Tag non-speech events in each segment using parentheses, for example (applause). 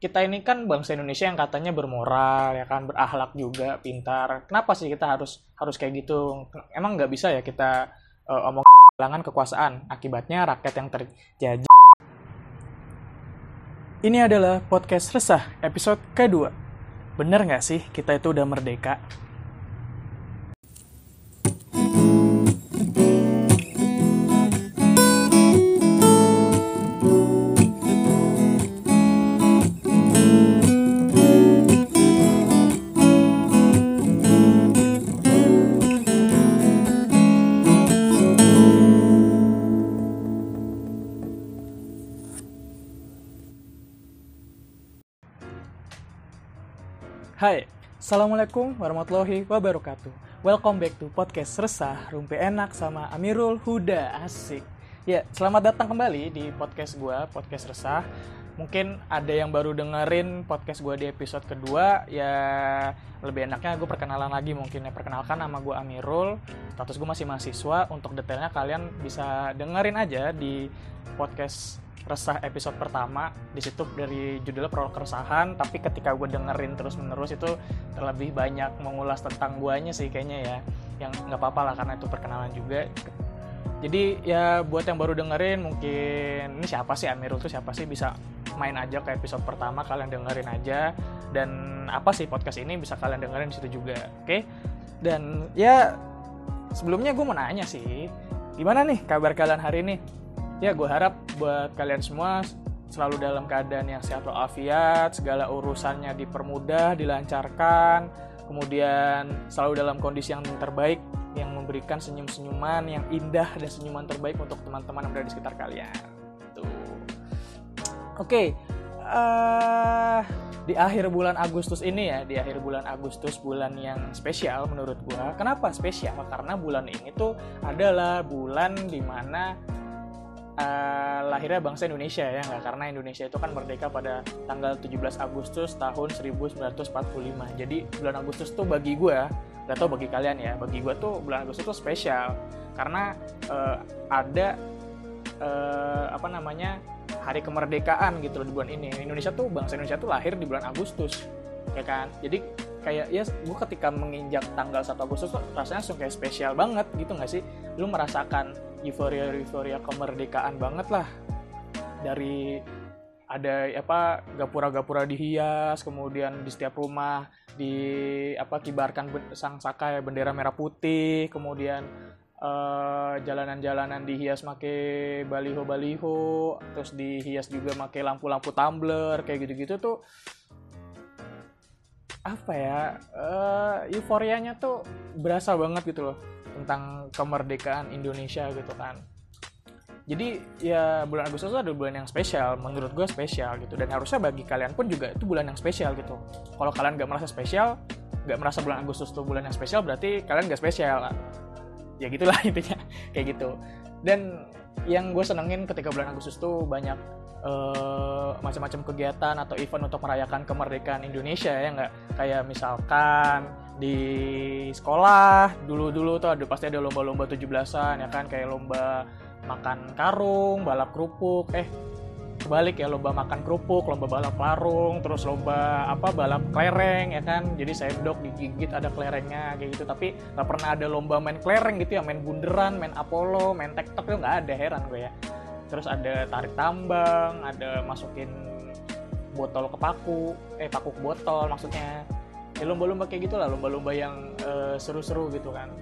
kita ini kan bangsa Indonesia yang katanya bermoral ya kan berakhlak juga pintar. Kenapa sih kita harus harus kayak gitu? Emang nggak bisa ya kita uh, omong kehilangan kekuasaan? Akibatnya rakyat yang terjadi ini adalah podcast resah episode kedua. Bener nggak sih kita itu udah merdeka Hai, Assalamualaikum warahmatullahi wabarakatuh. Welcome back to podcast Resah Rumpi Enak sama Amirul Huda. Asik. Ya, selamat datang kembali di podcast gue, podcast Resah. Mungkin ada yang baru dengerin podcast gue di episode kedua Ya lebih enaknya gue perkenalan lagi mungkin ya. Perkenalkan nama gue Amirul. Status gue masih mahasiswa. Untuk detailnya kalian bisa dengerin aja di podcast resah episode pertama. Di situ dari judulnya prolog keresahan tapi ketika gue dengerin terus menerus itu terlebih banyak mengulas tentang guanya sih kayaknya ya. Yang nggak apa-apa lah karena itu perkenalan juga. Jadi ya buat yang baru dengerin mungkin ini siapa sih? Amirul tuh siapa sih? Bisa main aja ke episode pertama kalian dengerin aja. Dan apa sih podcast ini? Bisa kalian dengerin di situ juga oke? Okay? dan ya sebelumnya gue mau nanya sih gimana nih kabar kalian hari ini ya gue harap buat kalian semua selalu dalam keadaan yang sehat walafiat, segala urusannya dipermudah, dilancarkan, kemudian selalu dalam kondisi yang terbaik, yang memberikan senyum-senyuman yang indah dan senyuman terbaik untuk teman-teman yang berada di sekitar kalian. Tuh. Oke, okay. uh, eh, di akhir bulan Agustus ini ya, di akhir bulan Agustus bulan yang spesial menurut gue. Kenapa spesial? Karena bulan ini tuh adalah bulan di mana uh, lahirnya bangsa Indonesia ya nggak? Karena Indonesia itu kan merdeka pada tanggal 17 Agustus tahun 1945 jadi bulan Agustus tuh bagi gue nggak tau bagi kalian ya bagi gue tuh bulan Agustus tuh spesial. Karena uh, ada uh, apa namanya hari kemerdekaan gitu loh di bulan ini. Indonesia tuh bangsa Indonesia tuh lahir di bulan Agustus ya kan? Jadi kayak ya gue ketika menginjak tanggal 1 Agustus tuh rasanya langsung kayak spesial banget gitu nggak sih? Lu merasakan euforia euforia kemerdekaan banget lah. Dari ada apa gapura-gapura dihias kemudian di setiap rumah di apa kibarkan sang saka bendera merah putih kemudian uh, jalanan-jalanan dihias make baliho-baliho terus dihias juga make lampu-lampu tumbler kayak gitu-gitu tuh apa ya uh, euforianya tuh berasa banget gitu loh tentang kemerdekaan Indonesia gitu kan. Jadi ya bulan Agustus itu adalah bulan yang spesial menurut gue spesial gitu. Dan harusnya bagi kalian pun juga itu bulan yang spesial gitu. Kalau kalian gak merasa spesial gak merasa bulan Agustus itu bulan yang spesial berarti kalian gak spesial ya gitulah (laughs) intinya kayak gitu. Dan yang gue senengin ketika bulan Agustus tuh banyak uh, macam-macam kegiatan atau event untuk merayakan kemerdekaan Indonesia ya nggak? Kayak misalkan di sekolah dulu-dulu tuh ada pasti ada lomba-lomba 17-an ya kan kayak lomba makan karung, balap kerupuk, eh kebalik ya lomba makan kerupuk, lomba balap karung, terus lomba apa balap kelereng ya kan. Jadi saya dok digigit ada kelerengnya kayak gitu. Tapi nggak pernah ada lomba main kelereng gitu ya, main bunderan, main Apollo, main tektok itu nggak ada heran gue ya terus ada tarik tambang ada masukin botol ke paku eh paku ke botol maksudnya ya lomba-lomba kayak gitulah lomba-lomba yang uh, seru-seru gitu kan.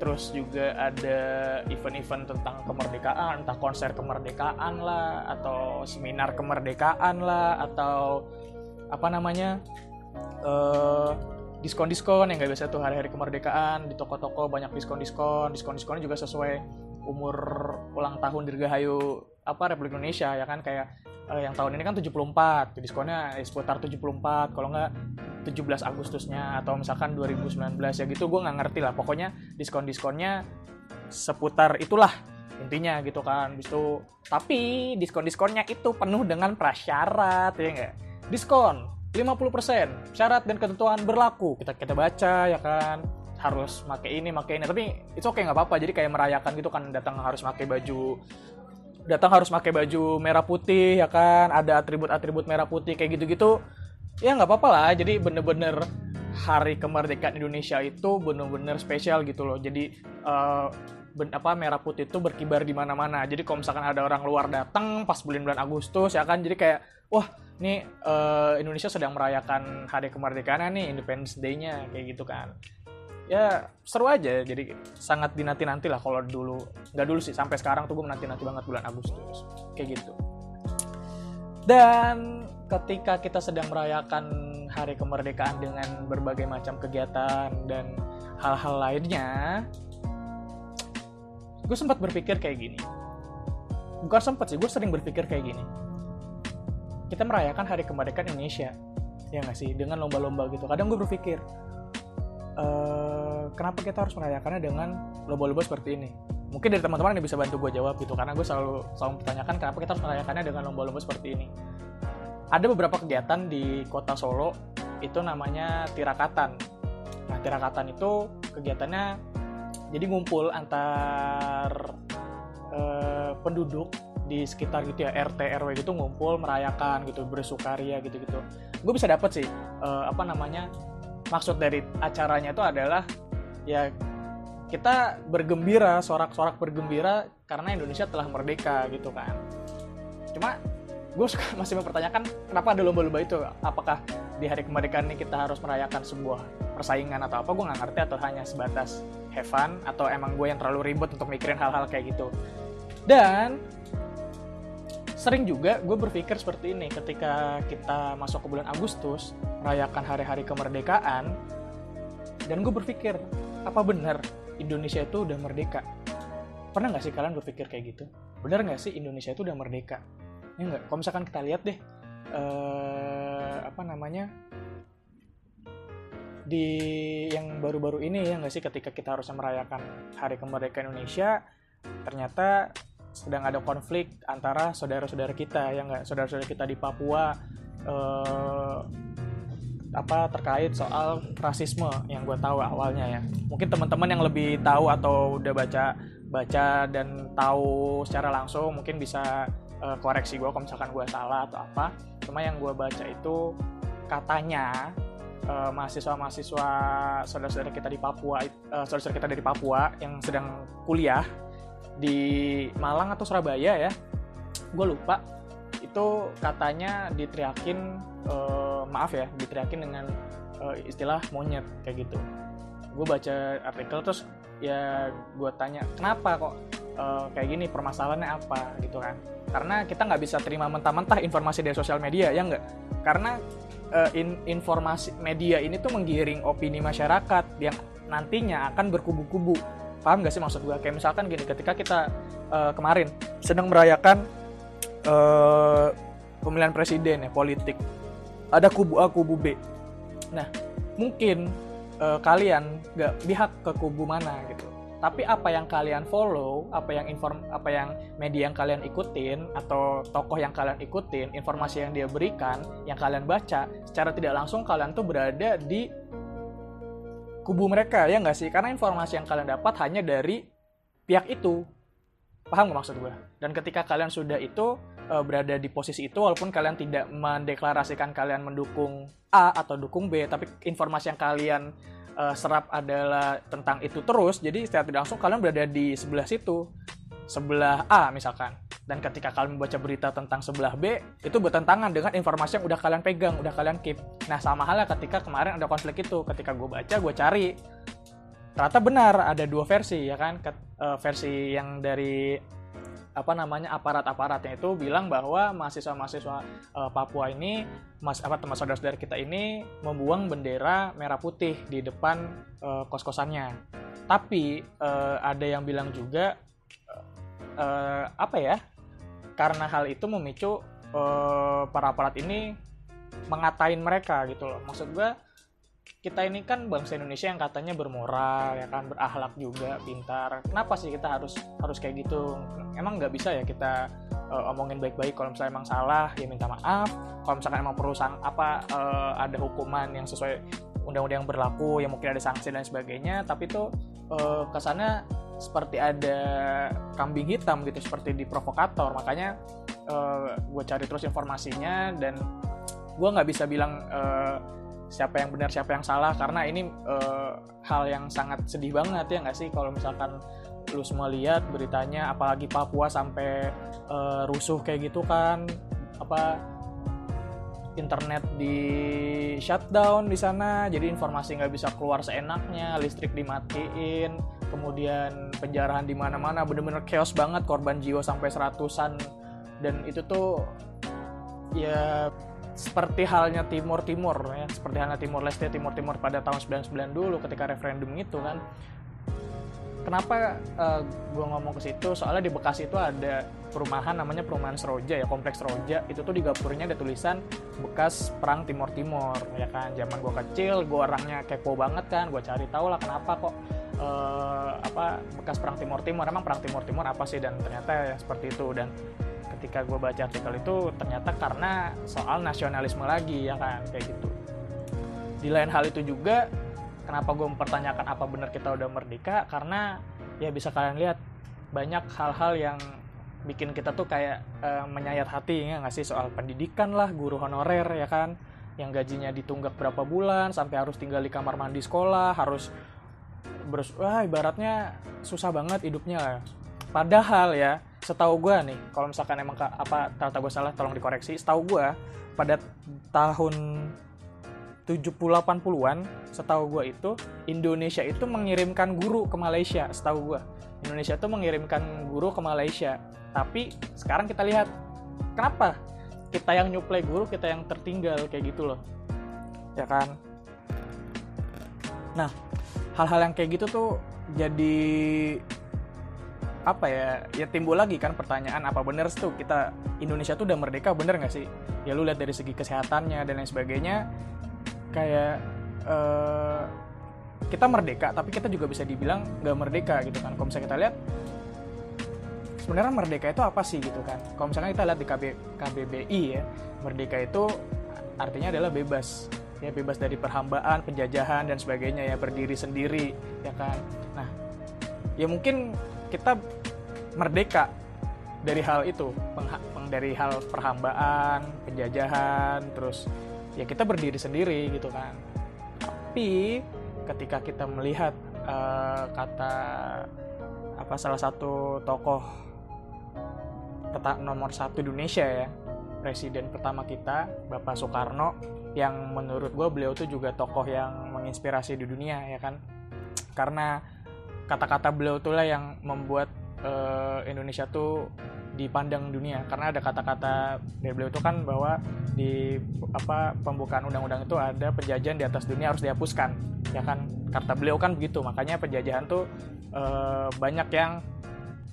Terus juga ada event-event tentang kemerdekaan entah konser kemerdekaan lah atau seminar kemerdekaan lah atau apa namanya uh, diskon-diskon yang nggak biasa tuh hari-hari kemerdekaan di toko-toko banyak diskon-diskon. Diskon-diskonnya juga sesuai umur ulang tahun Dirgahayu apa Republik Indonesia ya kan? Kayak uh, yang tahun ini kan 74 diskonnya ya seputar 74 kalau nggak 17 Agustusnya atau misalkan 2019 ya gitu gue nggak ngerti lah. Pokoknya diskon-diskonnya seputar itulah intinya gitu kan. Itu tapi diskon-diskonnya itu penuh dengan prasyarat ya enggak diskon 50% syarat dan ketentuan berlaku. Kita kita baca ya kan? Harus make ini make ini. Tapi itu oke okay, nggak apa-apa. Jadi kayak merayakan gitu kan datang harus pakai baju datang harus pakai baju merah putih ya kan? Ada atribut-atribut merah putih kayak gitu-gitu. Ya nggak apa-apa lah. Jadi bener-bener hari kemerdekaan Indonesia itu bener-bener spesial gitu loh. Jadi uh, ben, apa merah putih itu berkibar di mana-mana. Jadi kalau misalkan ada orang luar datang pas bulan-bulan Agustus ya kan? Jadi kayak wah nih uh, Indonesia sedang merayakan hari kemerdekaan nih Independence Day-nya kayak gitu kan ya seru aja. Jadi sangat dinanti nanti lah kalau dulu. Nggak dulu sih sampai sekarang tuh gue menanti nanti banget bulan Agustus. Kayak gitu. Dan ketika kita sedang merayakan hari kemerdekaan dengan berbagai macam kegiatan dan hal-hal lainnya gue sempat berpikir kayak gini. Bukan sempat sih gue sering berpikir kayak gini. Kita merayakan hari kemerdekaan Indonesia. Ya nggak sih? Dengan lomba-lomba gitu. Kadang gue berpikir e, kenapa kita harus merayakannya dengan lomba-lomba seperti ini? Mungkin dari teman-teman yang bisa bantu gue jawab gitu karena gue selalu selalu mempertanyakan kenapa kita harus merayakannya dengan lomba-lomba seperti ini. Ada beberapa kegiatan di kota Solo itu namanya tirakatan. Nah tirakatan itu kegiatannya jadi ngumpul antar uh, penduduk di sekitar gitu ya RT RW gitu ngumpul merayakan gitu bersukaria gitu gitu gue bisa dapet sih uh, apa namanya maksud dari acaranya itu adalah ya kita bergembira sorak-sorak bergembira karena Indonesia telah merdeka gitu kan. Cuma gue suka (laughs) masih mempertanyakan kenapa ada lomba-lomba itu? Apakah di hari kemerdekaan ini kita harus merayakan sebuah persaingan atau apa? Gue nggak ngerti atau hanya sebatas have fun atau emang gue yang terlalu ribet untuk mikirin hal-hal kayak gitu. Dan sering juga gue berpikir seperti ini ketika kita masuk ke bulan Agustus merayakan hari-hari kemerdekaan dan gue berpikir apa benar Indonesia itu udah merdeka? Pernah nggak sih kalian berpikir kayak gitu? Benar nggak sih Indonesia itu udah merdeka? Ya nggak? Kalau misalkan kita lihat deh eh, apa namanya di yang baru-baru ini ya nggak sih ketika kita harus merayakan Hari Kemerdekaan Indonesia ternyata sedang ada konflik antara saudara-saudara kita ya nggak? Saudara-saudara kita di Papua eh, apa terkait soal rasisme yang gue tahu awalnya ya. Mungkin teman-teman yang lebih tahu atau udah baca baca dan tahu secara langsung mungkin bisa uh, koreksi gue kalau misalkan gue salah atau apa. Cuma yang gue baca itu katanya uh, mahasiswa-mahasiswa saudara-saudara kita di Papua uh, saudara-saudara kita dari Papua yang sedang kuliah di Malang atau Surabaya ya gue lupa. Itu katanya diteriakin uh, maaf ya diteriakin dengan uh, istilah monyet kayak gitu. Gue baca artikel terus ya gue tanya kenapa kok uh, kayak gini? Permasalahannya apa? Gitu kan. Karena kita nggak bisa terima mentah-mentah informasi dari sosial media ya nggak? Karena uh, in, informasi media ini tuh menggiring opini masyarakat yang nantinya akan berkubu-kubu paham nggak sih maksud gue kayak misalkan gini ketika kita uh, kemarin sedang merayakan uh, pemilihan presiden ya politik ada kubu A kubu B. Nah mungkin uh, kalian nggak pihak ke kubu mana gitu. Tapi apa yang kalian follow, apa yang inform, apa yang media yang kalian ikutin atau tokoh yang kalian ikutin, informasi yang dia berikan, yang kalian baca, secara tidak langsung kalian tuh berada di kubu mereka ya nggak sih? Karena informasi yang kalian dapat hanya dari pihak itu. Paham gak maksud gue? Dan ketika kalian sudah itu e, berada di posisi itu, walaupun kalian tidak mendeklarasikan kalian mendukung A atau dukung B, tapi informasi yang kalian uh, serap adalah tentang itu terus jadi secara tidak langsung kalian berada di sebelah situ sebelah A misalkan dan ketika kalian membaca berita tentang sebelah B itu bertentangan dengan informasi yang udah kalian pegang udah kalian keep. Nah sama halnya ketika kemarin ada konflik itu. Ketika gue baca gue cari. Ternyata benar ada dua versi ya kan? Uh, versi yang dari apa namanya aparat-aparatnya itu bilang bahwa mahasiswa-mahasiswa uh, Papua ini mas apa teman saudara-saudara kita ini membuang bendera merah putih di depan uh, kos-kosannya. Tapi uh, ada yang bilang juga uh, apa ya? Karena hal itu memicu uh, para aparat ini mengatain mereka gitu loh. Maksud gue kita ini kan bangsa Indonesia yang katanya bermoral ya kan berakhlak juga pintar kenapa sih kita harus harus kayak gitu emang nggak bisa ya kita uh, omongin baik-baik kalau misalnya emang salah ya minta maaf kalau misalkan emang perusahaan apa uh, ada hukuman yang sesuai undang-undang yang berlaku yang mungkin ada sanksi dan sebagainya tapi tuh uh, ke sana seperti ada kambing hitam gitu seperti di provokator. Makanya uh, gue cari terus informasinya dan gue nggak bisa bilang uh, siapa yang benar siapa yang salah. Karena ini uh, hal yang sangat sedih banget ya nggak sih? Kalau misalkan lu semua lihat beritanya apalagi Papua sampai uh, rusuh kayak gitu kan apa internet di shutdown di sana. Jadi informasi nggak bisa keluar seenaknya listrik dimatiin kemudian penjarahan di mana-mana bener-bener chaos banget korban jiwa sampai seratusan. Dan itu tuh ya seperti halnya Timur Timur ya seperti halnya Timur Leste Timur Timur pada tahun 99 dulu ketika referendum itu kan. Kenapa uh, eh, gue ngomong ke situ? Soalnya di Bekasi itu ada perumahan namanya perumahan Seroja ya kompleks Seroja. Itu tuh di gapurnya ada tulisan bekas perang Timur Timur ya kan. Zaman gue kecil gue orangnya kepo banget kan gue cari tahu lah kenapa kok uh, apa bekas perang Timur. Timur emang perang Timur Timur apa sih? Dan ternyata ya seperti itu. Dan ketika gue baca artikel itu ternyata karena soal nasionalisme lagi ya kan? Kayak gitu. Di lain hal itu juga kenapa gue mempertanyakan apa benar kita udah merdeka? Karena ya bisa kalian lihat banyak hal-hal yang bikin kita tuh kayak uh, menyayat hati ya nggak sih? Soal pendidikan lah guru honorer ya kan? Yang gajinya ditunggak berapa bulan sampai harus tinggal di kamar mandi sekolah harus berus wah ibaratnya susah banget hidupnya. Lah padahal ya setahu gue nih kalau misalkan emang apa tata gue salah tolong dikoreksi. Setahu gue pada tahun 70-80-an setahu gue itu Indonesia itu mengirimkan guru ke Malaysia setahu gue Indonesia itu mengirimkan guru ke Malaysia. Tapi sekarang kita lihat kenapa kita yang nyuplai guru kita yang tertinggal kayak gitu loh. Ya kan? Nah hal-hal yang kayak gitu tuh jadi apa ya ya timbul lagi kan pertanyaan apa bener tuh kita Indonesia tuh udah merdeka bener nggak sih? Ya lu lihat dari segi kesehatannya dan lain sebagainya kayak uh, kita merdeka tapi kita juga bisa dibilang nggak merdeka gitu kan. Kalau misalnya kita lihat sebenarnya merdeka itu apa sih gitu kan? Kalau misalnya kita lihat di KB, KBBI ya merdeka itu artinya adalah bebas ya bebas dari perhambaan penjajahan dan sebagainya ya berdiri sendiri ya kan? Nah ya mungkin kita merdeka dari hal itu dari hal perhambaan penjajahan terus ya kita berdiri sendiri gitu kan. Tapi ketika kita melihat uh, kata apa salah satu tokoh peta nomor satu Indonesia ya presiden pertama kita Bapak Soekarno yang menurut gue beliau tuh juga tokoh yang menginspirasi di dunia ya kan? Karena kata-kata beliau tuh lah yang membuat uh, Indonesia tuh dipandang dunia. Karena ada kata-kata dari beliau itu kan bahwa di apa pembukaan undang-undang itu ada penjajahan di atas dunia harus dihapuskan ya kan? Kata beliau kan begitu makanya penjajahan tuh e, banyak yang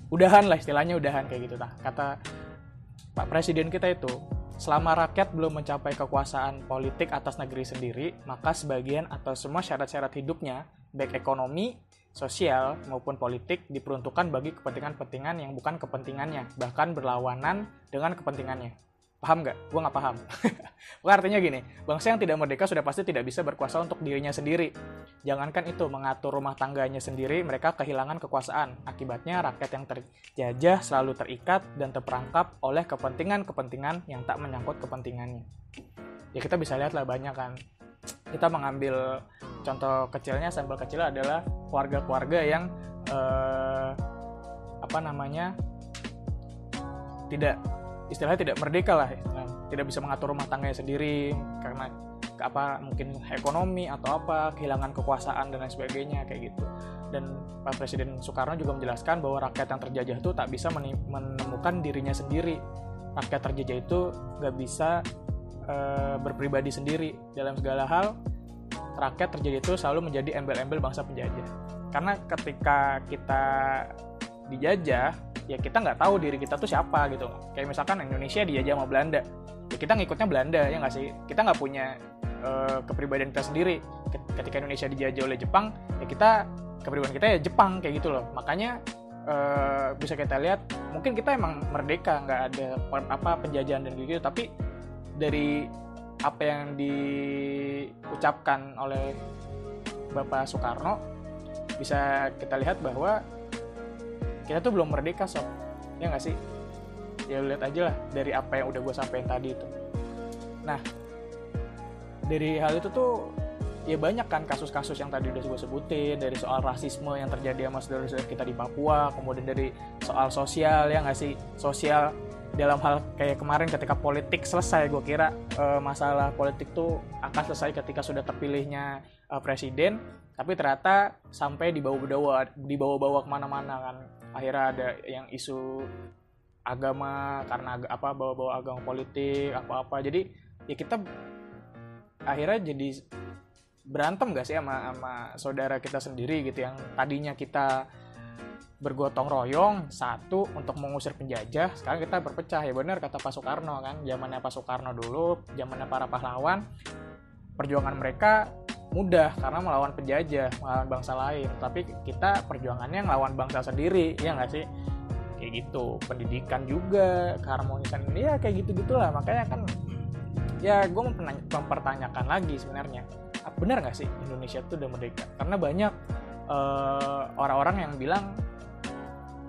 udahan lah istilahnya udahan kayak gitu nah kata Pak Presiden kita itu selama rakyat belum mencapai kekuasaan politik atas negeri sendiri maka sebagian atau semua syarat-syarat hidupnya baik ekonomi sosial maupun politik diperuntukkan bagi kepentingan-kepentingan yang bukan kepentingannya, bahkan berlawanan dengan kepentingannya. Paham nggak? Gue nggak paham. (laughs) Bukan artinya gini, bangsa yang tidak merdeka sudah pasti tidak bisa berkuasa untuk dirinya sendiri. Jangankan itu, mengatur rumah tangganya sendiri, mereka kehilangan kekuasaan. Akibatnya rakyat yang terjajah selalu terikat dan terperangkap oleh kepentingan-kepentingan yang tak menyangkut kepentingannya. Ya kita bisa lihat lah banyak kan. Kita mengambil contoh kecilnya sampel kecil adalah keluarga-keluarga yang eh, apa namanya tidak istilahnya tidak merdeka lah tidak bisa mengatur rumah tangganya sendiri karena apa mungkin ekonomi atau apa kehilangan kekuasaan dan lain sebagainya kayak gitu. Dan Pak Presiden Soekarno juga menjelaskan bahwa rakyat yang terjajah itu tak bisa menemukan dirinya sendiri. Rakyat terjajah itu nggak bisa e, berpribadi sendiri. Dalam segala hal rakyat terjadi itu selalu menjadi embel-embel bangsa penjajah. Karena ketika kita dijajah, ya kita nggak tahu diri kita tuh siapa gitu. Kayak misalkan Indonesia dijajah sama Belanda, ya kita ngikutnya Belanda ya nggak sih? Kita nggak punya uh, kepribadian kita sendiri. Ketika Indonesia dijajah oleh Jepang, ya kita kepribadian kita ya Jepang kayak gitu loh. Makanya uh, bisa kita lihat, mungkin kita emang merdeka, nggak ada apa penjajahan dan gitu, tapi dari apa yang diucapkan oleh Bapak Soekarno bisa kita lihat bahwa kita tuh belum merdeka sob. Ya nggak sih? Ya lihat aja lah dari apa yang udah gue sampein tadi itu. Nah dari hal itu tuh ya banyak kan kasus-kasus yang tadi udah gue sebutin dari soal rasisme yang terjadi sama saudara-saudara kita di Papua kemudian dari soal sosial ya nggak sih? Sosial dalam hal kayak kemarin ketika politik selesai gue kira uh, masalah politik tuh akan selesai ketika sudah terpilihnya uh, presiden tapi ternyata sampai dibawa-bawa dibawa-bawa ke mana-mana kan akhirnya ada yang isu agama karena apa bawa-bawa agama politik apa-apa. Jadi ya kita akhirnya jadi berantem gak sih sama sama saudara kita sendiri gitu yang tadinya kita bergotong royong satu untuk mengusir penjajah sekarang kita berpecah. Ya benar kata Pak Soekarno kan zamannya Pak Soekarno dulu zamannya para pahlawan perjuangan mereka mudah karena melawan penjajah melawan bangsa lain. Tapi kita perjuangannya melawan bangsa sendiri ya nggak sih? Kayak gitu. Pendidikan juga keharmonisan ya kayak gitu gitulah makanya kan ya gue mempertanyakan lagi sebenarnya. Benar nggak sih Indonesia tuh udah merdeka? Karena banyak uh, orang-orang yang bilang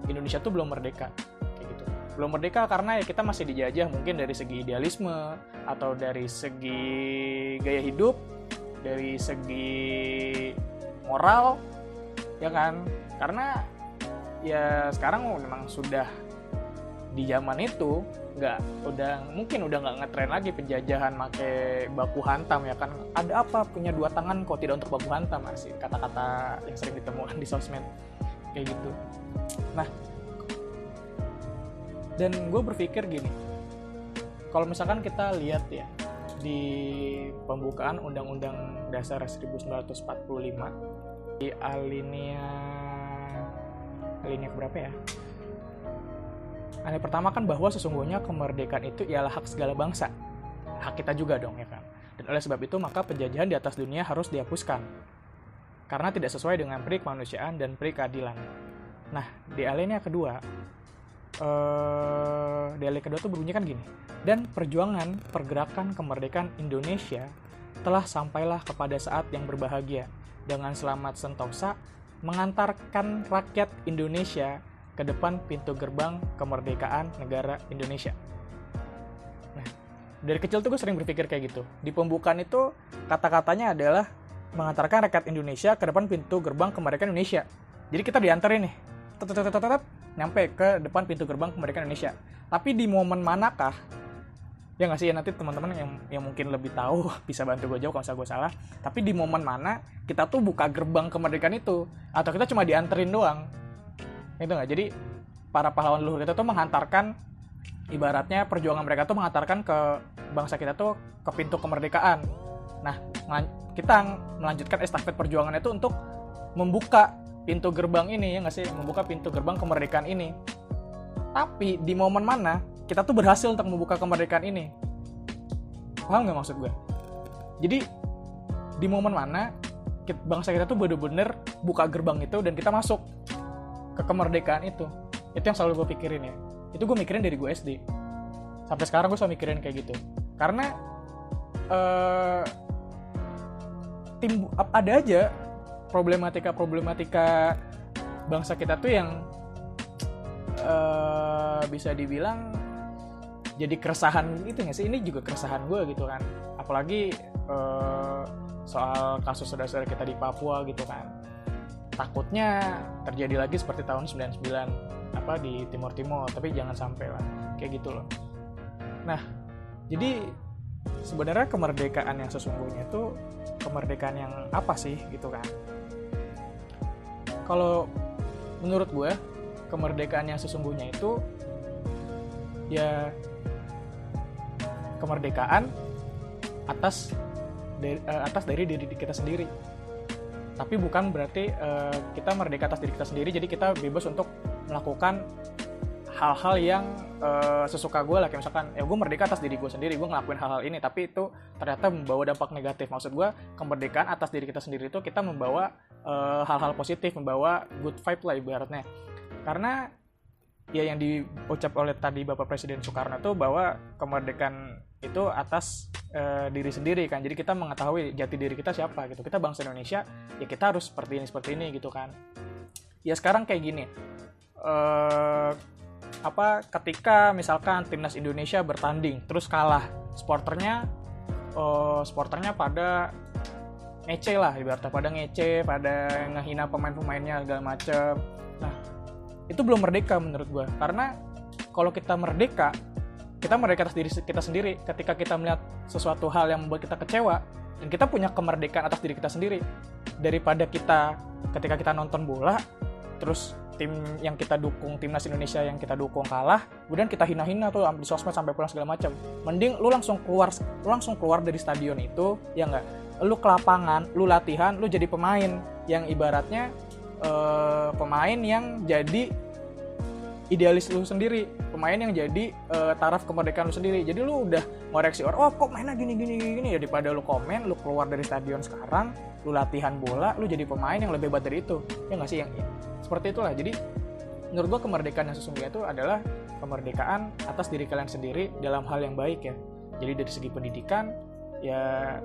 Indonesia tuh belum merdeka. Kayak gitu. Belum merdeka karena ya kita masih dijajah mungkin dari segi idealisme atau dari segi gaya hidup dari segi moral ya kan? Karena ya sekarang memang sudah di zaman itu nggak udah mungkin udah nggak ngetren lagi penjajahan make baku hantam ya kan? Ada apa punya dua tangan kok tidak untuk baku hantam? Masih kata-kata yang sering ditemukan di sosmed kayak gitu. Nah dan gue berpikir gini kalau misalkan kita lihat ya di pembukaan Undang-Undang Dasar 1945 di alinea alinea berapa ya Yang pertama kan bahwa sesungguhnya kemerdekaan itu ialah hak segala bangsa. Hak kita juga dong ya kan. Dan oleh sebab itu maka penjajahan di atas dunia harus dihapuskan. Karena tidak sesuai dengan peri kemanusiaan dan peri keadilan. Nah, di alinea kedua, eh, di alinea kedua tuh berbunyi kan gini. Dan perjuangan pergerakan kemerdekaan Indonesia telah sampailah kepada saat yang berbahagia dengan selamat sentosa mengantarkan rakyat Indonesia ke depan pintu gerbang kemerdekaan negara Indonesia. Nah, dari kecil tuh gue sering berpikir kayak gitu. Di pembukaan itu kata-katanya adalah mengantarkan rakyat Indonesia ke depan pintu gerbang kemerdekaan Indonesia. Jadi kita diantarin nih, nyampe ke depan pintu gerbang kemerdekaan Indonesia. Tapi di momen manakah ya nggak sih ya nanti teman-teman yang yang mungkin lebih tahu (laughs) bisa bantu gue jawab kalau gue salah. Tapi di momen mana kita tuh buka gerbang kemerdekaan itu atau kita cuma dianterin doang. Itu nggak? Jadi para pahlawan leluhur kita tuh menghantarkan ibaratnya perjuangan mereka tuh menghantarkan ke bangsa kita tuh ke pintu kemerdekaan. Nah kita melanjutkan estafet perjuangan itu untuk membuka pintu gerbang ini ya nggak sih? Membuka pintu gerbang kemerdekaan ini. Tapi di momen mana kita tuh berhasil untuk membuka kemerdekaan ini? Paham nggak maksud gue? Jadi di momen mana bangsa kita tuh bener-bener buka gerbang itu dan kita masuk ke kemerdekaan itu. Itu yang selalu gue pikirin ya. Itu gue mikirin dari gue SD sampai sekarang gue selalu mikirin kayak gitu. Karena uh, tim ada aja problematika problematika bangsa kita tuh yang uh, bisa dibilang jadi keresahan gitu nggak sih? Ini juga keresahan gue gitu kan. Apalagi uh, soal kasus saudara-saudara kita di Papua gitu kan. Takutnya terjadi lagi seperti tahun 99 apa di Timur Timur. Tapi jangan sampai lah. Kayak gitu loh. Nah jadi sebenarnya kemerdekaan yang sesungguhnya itu kemerdekaan yang apa sih gitu kan kalau menurut gue kemerdekaan yang sesungguhnya itu ya kemerdekaan atas uh, atas dari diri kita sendiri. Tapi bukan berarti uh, kita merdeka atas diri kita sendiri jadi kita bebas untuk melakukan hal-hal yang uh, sesuka gue lah. Kayak misalkan ya gue merdeka atas diri gue sendiri gue ngelakuin hal-hal ini. Tapi itu ternyata membawa dampak negatif. Maksud gue kemerdekaan atas diri kita sendiri itu kita membawa hal hal-hal positif membawa good vibe lah ibaratnya. Karena ya yang diucap oleh tadi Bapak Presiden Soekarno itu bahwa kemerdekaan itu atas uh, diri sendiri kan. Jadi kita mengetahui jati diri kita siapa gitu. Kita bangsa Indonesia ya kita harus seperti ini seperti ini gitu kan. Ya sekarang kayak gini. Uh, apa ketika misalkan timnas Indonesia bertanding terus kalah sporternya uh, sporternya pada ngece lah ibaratnya pada ngece pada ngehina pemain-pemainnya segala macem. Nah itu belum merdeka menurut gue karena kalau kita merdeka kita merdeka atas diri kita sendiri. Ketika kita melihat sesuatu hal yang membuat kita kecewa dan kita punya kemerdekaan atas diri kita sendiri. Daripada kita ketika kita nonton bola terus tim yang kita dukung timnas Indonesia yang kita dukung kalah kemudian kita hina-hina tuh di sosmed sampai pulang segala macam. Mending lu langsung keluar lu langsung keluar dari stadion itu ya enggak lu ke lapangan lu latihan lu jadi pemain yang ibaratnya uh, pemain yang jadi idealis lu sendiri pemain yang jadi uh, taraf kemerdekaan lu sendiri. Jadi lu udah ngoreksi orang oh kok mainnya gini gini gini. Ya daripada lu komen lu keluar dari stadion sekarang lu latihan bola lu jadi pemain yang lebih hebat dari itu. Ya nggak sih yang seperti itulah. Jadi menurut gua kemerdekaan yang sesungguhnya itu adalah kemerdekaan atas diri kalian sendiri dalam hal yang baik ya. Jadi dari segi pendidikan ya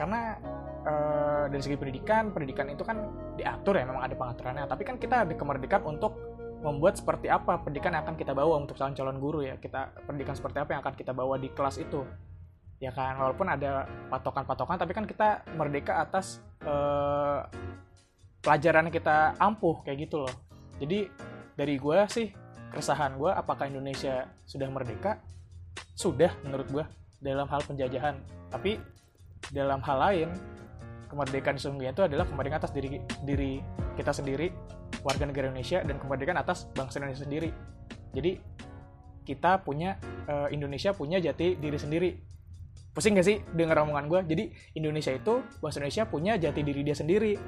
karena uh, dari segi pendidikan pendidikan itu kan diatur ya memang ada pengaturannya. Tapi kan kita ada kemerdekaan untuk membuat seperti apa pendidikan yang akan kita bawa untuk calon-calon guru ya. Kita pendidikan seperti apa yang akan kita bawa di kelas itu. Ya kan walaupun ada patokan-patokan tapi kan kita merdeka atas uh, pelajaran kita ampuh kayak gitu loh. Jadi dari gue sih keresahan gue apakah Indonesia sudah merdeka? Sudah menurut gue dalam hal penjajahan. Tapi dalam hal lain kemerdekaan sesungguhnya itu adalah kemerdekaan atas diri diri kita sendiri warga negara Indonesia dan kemerdekaan atas bangsa Indonesia sendiri. Jadi kita punya uh, Indonesia punya jati diri sendiri. Pusing gak sih dengar omongan gue jadi Indonesia itu bangsa Indonesia punya jati diri dia sendiri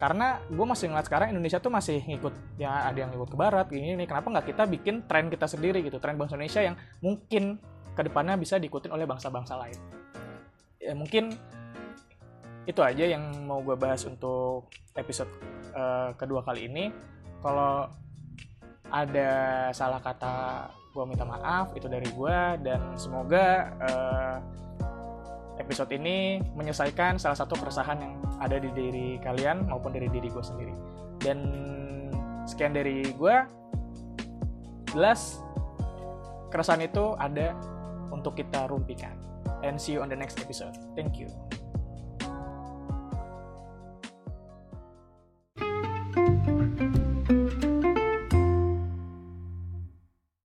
karena gue masih ngeliat sekarang Indonesia tuh masih ngikut ya ada yang ngikut ke barat gini nih kenapa nggak kita bikin tren kita sendiri gitu? Tren bangsa Indonesia yang mungkin ke depannya bisa diikutin oleh bangsa-bangsa lain. Ya mungkin itu aja yang mau gue bahas untuk episode uh, kedua kali ini. Kalau ada salah kata gue minta maaf itu dari gue dan semoga uh, episode ini menyelesaikan salah satu keresahan yang ada di diri kalian maupun dari diri gue sendiri dan sekian dari gue jelas keresahan itu ada untuk kita rumpikan and see you on the next episode. Thank you.